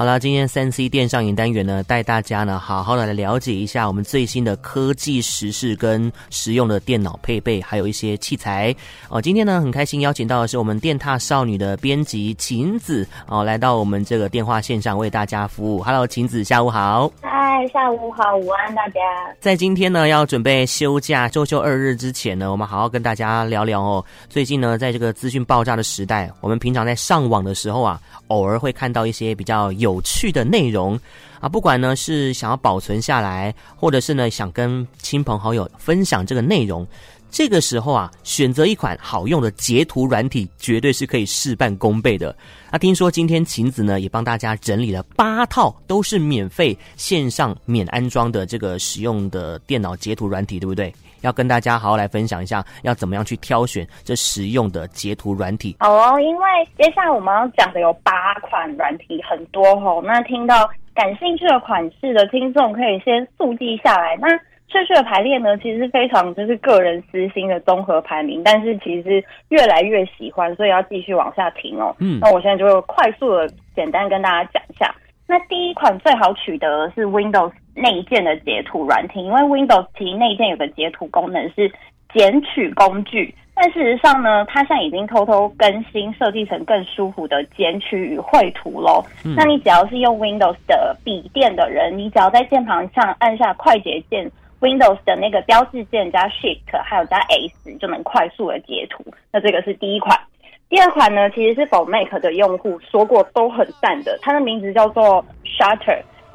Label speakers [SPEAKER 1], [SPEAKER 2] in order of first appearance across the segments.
[SPEAKER 1] 好了，今天三 C 电上影单元呢，带大家呢好好的来了解一下我们最新的科技时事跟实用的电脑配备，还有一些器材哦。今天呢很开心邀请到的是我们电踏少女的编辑晴子哦，来到我们这个电话线上为大家服务。Hello，晴子，下午好。
[SPEAKER 2] 嗨，下午好，午安大家。
[SPEAKER 1] 在今天呢要准备休假周休二日之前呢，我们好好跟大家聊聊哦。最近呢，在这个资讯爆炸的时代，我们平常在上网的时候啊，偶尔会看到一些比较有有趣的内容啊，不管呢是想要保存下来，或者是呢想跟亲朋好友分享这个内容，这个时候啊，选择一款好用的截图软体，绝对是可以事半功倍的。那听说今天晴子呢也帮大家整理了八套都是免费线上免安装的这个使用的电脑截图软体，对不对？要跟大家好好来分享一下，要怎么样去挑选这实用的截图软体。
[SPEAKER 2] 好哦，因为接下来我们要讲的有八款软体，很多哦。那听到感兴趣的款式的听众，可以先速记下来。那顺序的排列呢，其实非常就是个人私心的综合排名，但是其实越来越喜欢，所以要继续往下听哦。嗯，那我现在就快速的简单跟大家讲一下。那第一款最好取得的是 Windows 内建的截图软体，因为 Windows 其实内建有个截图功能是剪取工具，但事实上呢，它现在已经偷偷更新，设计成更舒服的剪取与绘图喽。嗯、那你只要是用 Windows 的笔电的人，你只要在键盘上按下快捷键，Windows 的那个标志键加 Shift 还有加 S 就能快速的截图。那这个是第一款。第二款呢，其实是 For Mac 的用户说过都很赞的，它的名字叫做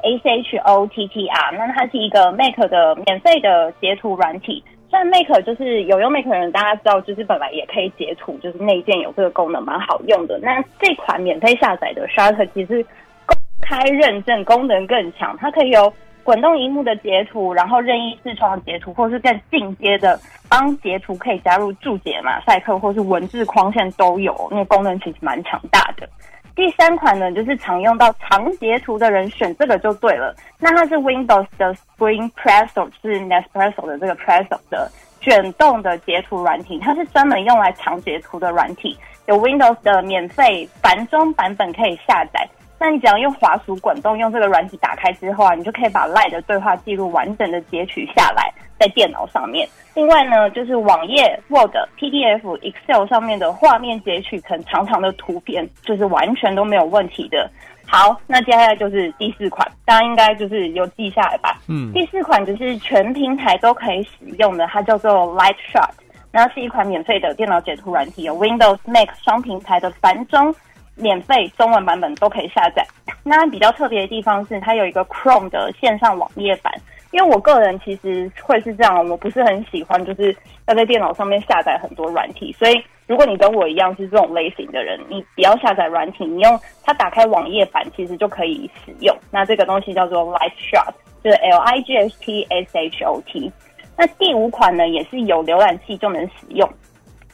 [SPEAKER 2] Shottr，。那它是一个 Mac 的免费的截图软体。虽然 Mac 就是有用 Mac 的人，大家知道就是本来也可以截图，就是内建有这个功能，蛮好用的。那这款免费下载的 Shutter 其实公开认证功能更强，它可以有。滚动荧幕的截图，然后任意视窗的截图，或是更进阶的帮截图可以加入注解、马赛克或是文字框线都有，那个功能其实蛮强大的。第三款呢，就是常用到长截图的人选这个就对了。那它是 Windows 的 Screen Presso，是 Nespresso 的这个 Presso 的卷动的截图软体，它是专门用来长截图的软体，有 Windows 的免费繁中版本可以下载。那你只要用滑鼠滚动，用这个软体打开之后啊，你就可以把 LINE 的对话记录完整的截取下来，在电脑上面。另外呢，就是网页、Word、PDF、Excel 上面的画面截取成长长的图片，就是完全都没有问题的。好，那接下来就是第四款，大家应该就是有记下来吧？嗯，第四款就是全平台都可以使用的，它叫做 LightShot，那是一款免费的电脑截图软体，有 Windows、Mac 双平台的繁中。免费中文版本都可以下载。那比较特别的地方是，它有一个 Chrome 的线上网页版。因为我个人其实会是这样，我不是很喜欢就是要在电脑上面下载很多软体。所以如果你跟我一样是这种类型的人，你不要下载软体，你用它打开网页版，其实就可以使用。那这个东西叫做 LightShot，就是 L I G H T S H O T。那第五款呢，也是有浏览器就能使用，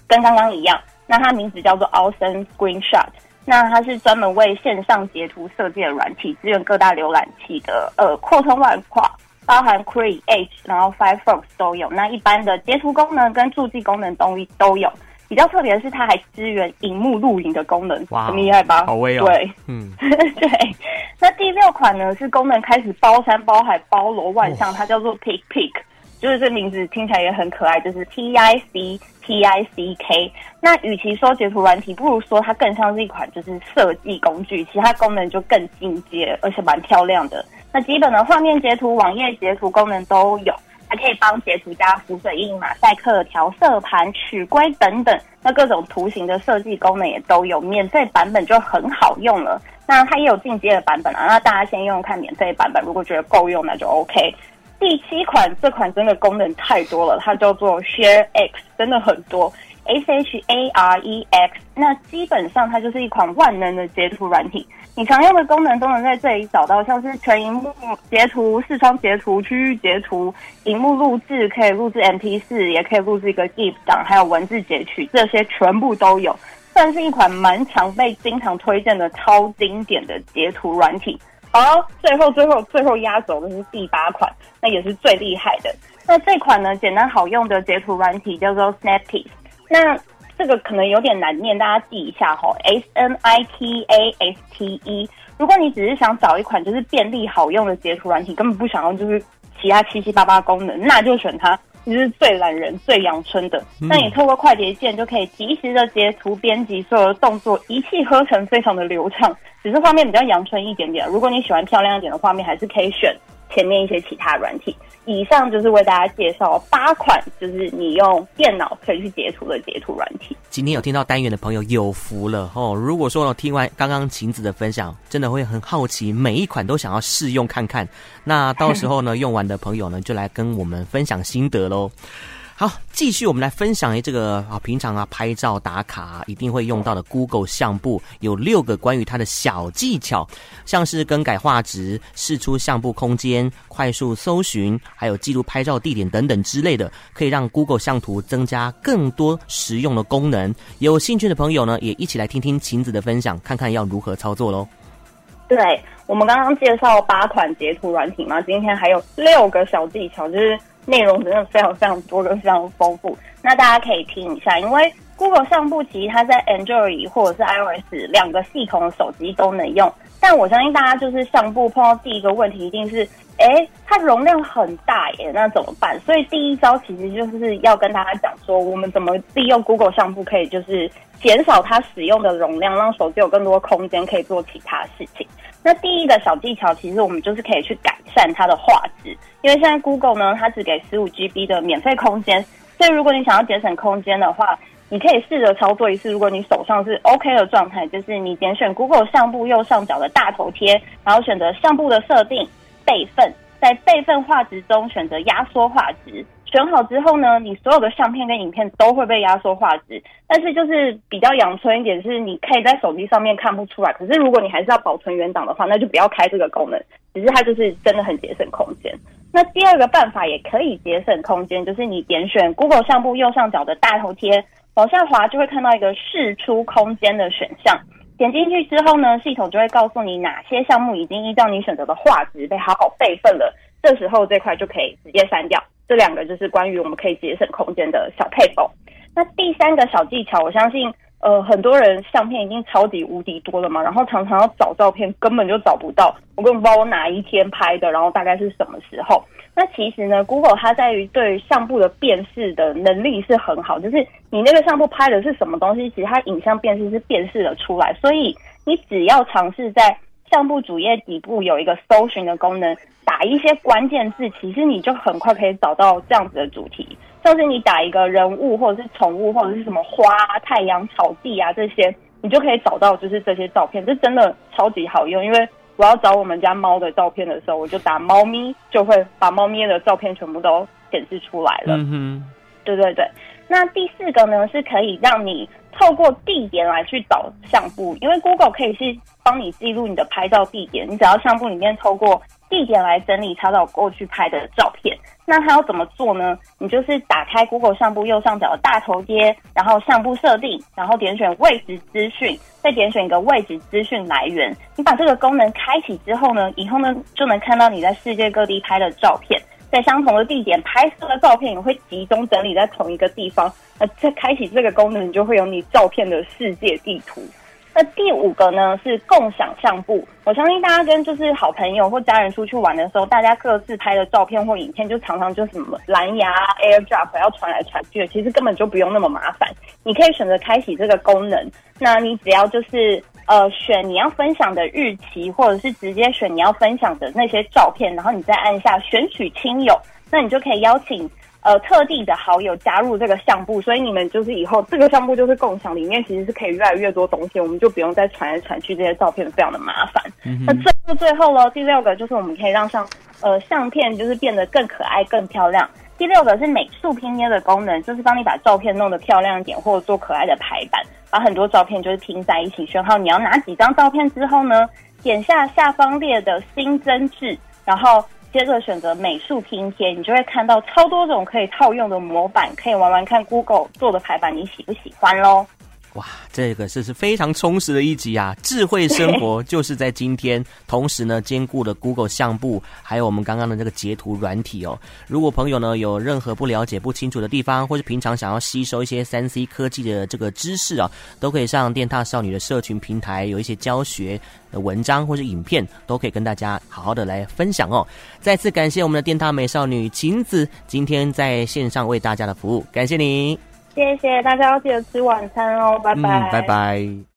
[SPEAKER 2] 跟刚刚一样。那它名字叫做 Awesome Screenshot。那它是专门为线上截图设计的软体，支援各大浏览器的呃扩充外挂，包含 Edge，然后 Firefox 都有。那一般的截图功能跟注记功能都都有。比较特别的是，它还支援荧幕录影的功能，哇，很厉害吧？
[SPEAKER 1] 好威哦！
[SPEAKER 2] 对，嗯，对。那第六款呢，是功能开始包山包海包罗万象，它叫做 Pick Pick。就是这名字听起来也很可爱，就是 P I C P I C K。那与其说截图软体，不如说它更像是一款就是设计工具，其他功能就更进阶，而且蛮漂亮的。那基本的画面截图、网页截图功能都有，还可以帮截图加浮水印、马赛克、调色盘、取规等等。那各种图形的设计功能也都有，免费版本就很好用了。那它也有进阶的版本啊，那大家先用看免费版本，如果觉得够用，那就 OK。第七款，这款真的功能太多了，它叫做 Share X，真的很多，S H A R E X。那基本上它就是一款万能的截图软体，你常用的功能都能在这里找到，像是全荧幕截图、视窗截图、区域截图、荧幕录制，可以录制 MP4，也可以录制一个 GIF 档，还有文字截取，这些全部都有，算是一款蛮常被经常推荐的超经典的截图软体。好，最后最后最后压轴的是第八款，那也是最厉害的。那这款呢，简单好用的截图软体叫做 Snappies。那这个可能有点难念，大家记一下哈，S N I T A S T E。如果你只是想找一款就是便利好用的截图软体，根本不想要就是其他七七八八功能，那就选它。就是最懒人、最阳春的。那你透过快捷键就可以及时的截图、编辑所有的动作，一气呵成，非常的流畅。只是画面比较阳春一点点。如果你喜欢漂亮一点的画面，还是可以选前面一些其他软体。以上就是为大家介绍八款，就是你用电脑可以去截图的截图软体。
[SPEAKER 1] 今天有听到单元的朋友有福了哦！如果说听完刚刚晴子的分享，真的会很好奇，每一款都想要试用看看。那到时候呢，用完的朋友呢，就来跟我们分享心得喽。好，继续我们来分享一这个啊，平常啊拍照打卡，一定会用到的 Google 相簿，有六个关于它的小技巧，像是更改画质、试出相簿空间、快速搜寻，还有记录拍照地点等等之类的，可以让 Google 相图增加更多实用的功能。有兴趣的朋友呢，也一起来听听晴子的分享，看看要如何操作喽。
[SPEAKER 2] 对，我们刚刚介绍八款截图软体嘛，今天还有六个小技巧，就是。内容真的非常非常多，跟非常丰富。那大家可以听一下，因为 Google 相簿其实它在 Android 或者是 iOS 两个系统的手机都能用。但我相信大家就是相簿碰到第一个问题，一定是，哎，它容量很大耶，那怎么办？所以第一招其实就是要跟大家讲说，我们怎么利用 Google 相簿可以就是减少它使用的容量，让手机有更多空间可以做其他事情。那第一个小技巧，其实我们就是可以去改善它的画质，因为现在 Google 呢，它只给十五 GB 的免费空间，所以如果你想要节省空间的话，你可以试着操作一次。如果你手上是 OK 的状态，就是你点选 Google 相簿右上角的大头贴，然后选择相簿的设定备份，在备份画质中选择压缩画质。选好之后呢，你所有的相片跟影片都会被压缩画质，但是就是比较阳春一点，是你可以在手机上面看不出来。可是如果你还是要保存原档的话，那就不要开这个功能。只是它就是真的很节省空间。那第二个办法也可以节省空间，就是你点选 Google 相簿右上角的大头贴，往下滑就会看到一个释出空间的选项。点进去之后呢，系统就会告诉你哪些项目已经依照你选择的画质被好好备份了。这时候这块就可以直接删掉。这两个就是关于我们可以节省空间的小撇步。那第三个小技巧，我相信，呃，很多人相片已经超级无敌多了嘛，然后常常要找照片，根本就找不到。我根本不知道哪一天拍的，然后大概是什么时候。那其实呢，Google 它在于对于相簿的辨识的能力是很好，就是你那个相簿拍的是什么东西，其实它影像辨识是辨识的出来。所以你只要尝试在相簿主页底部有一个搜寻的功能。打一些关键字，其实你就很快可以找到这样子的主题。像是你打一个人物，或者是宠物，或者是什么花、太阳、草地啊这些，你就可以找到就是这些照片。这真的超级好用，因为我要找我们家猫的照片的时候，我就打猫咪，就会把猫咪的照片全部都显示出来了。嗯哼，对对对。那第四个呢，是可以让你透过地点来去找相簿，因为 Google 可以是帮你记录你的拍照地点，你只要相簿里面透过。地点来整理查找过去拍的照片，那它要怎么做呢？你就是打开 Google 相簿右上角的大头贴，然后相簿设定，然后点选位置资讯，再点选一个位置资讯来源。你把这个功能开启之后呢，以后呢就能看到你在世界各地拍的照片，在相同的地点拍摄的照片也会集中整理在同一个地方。那在开启这个功能，就会有你照片的世界地图。那第五个呢，是共享相簿。我相信大家跟就是好朋友或家人出去玩的时候，大家各自拍的照片或影片，就常常就什么蓝牙 AirDrop 要传来传去，其实根本就不用那么麻烦。你可以选择开启这个功能，那你只要就是呃选你要分享的日期，或者是直接选你要分享的那些照片，然后你再按下选取亲友，那你就可以邀请。呃，特定的好友加入这个相簿，所以你们就是以后这个相簿就是共享，里面其实是可以越来越多东西，我们就不用再传来传去这些照片，非常的麻烦。嗯、那最后最后了，第六个就是我们可以让相呃相片就是变得更可爱、更漂亮。第六个是美术拼贴的功能，就是帮你把照片弄得漂亮一点，或者做可爱的排版，把很多照片就是拼在一起。选好你要拿几张照片之后呢，点下下方列的新增置，然后。接着选择美术拼贴，你就会看到超多种可以套用的模板，可以玩玩看 Google 做的排版，你喜不喜欢喽？
[SPEAKER 1] 哇，这个是是非常充实的一集啊！智慧生活就是在今天，同时呢兼顾了 Google 相簿，还有我们刚刚的这个截图软体哦。如果朋友呢有任何不了解、不清楚的地方，或是平常想要吸收一些三 C 科技的这个知识啊，都可以上电踏少女的社群平台，有一些教学的文章或是影片，都可以跟大家好好的来分享哦。再次感谢我们的电踏美少女晴子今天在线上为大家的服务，感谢你。
[SPEAKER 2] 谢谢大家，要记得吃晚餐哦，拜拜，
[SPEAKER 1] 拜拜。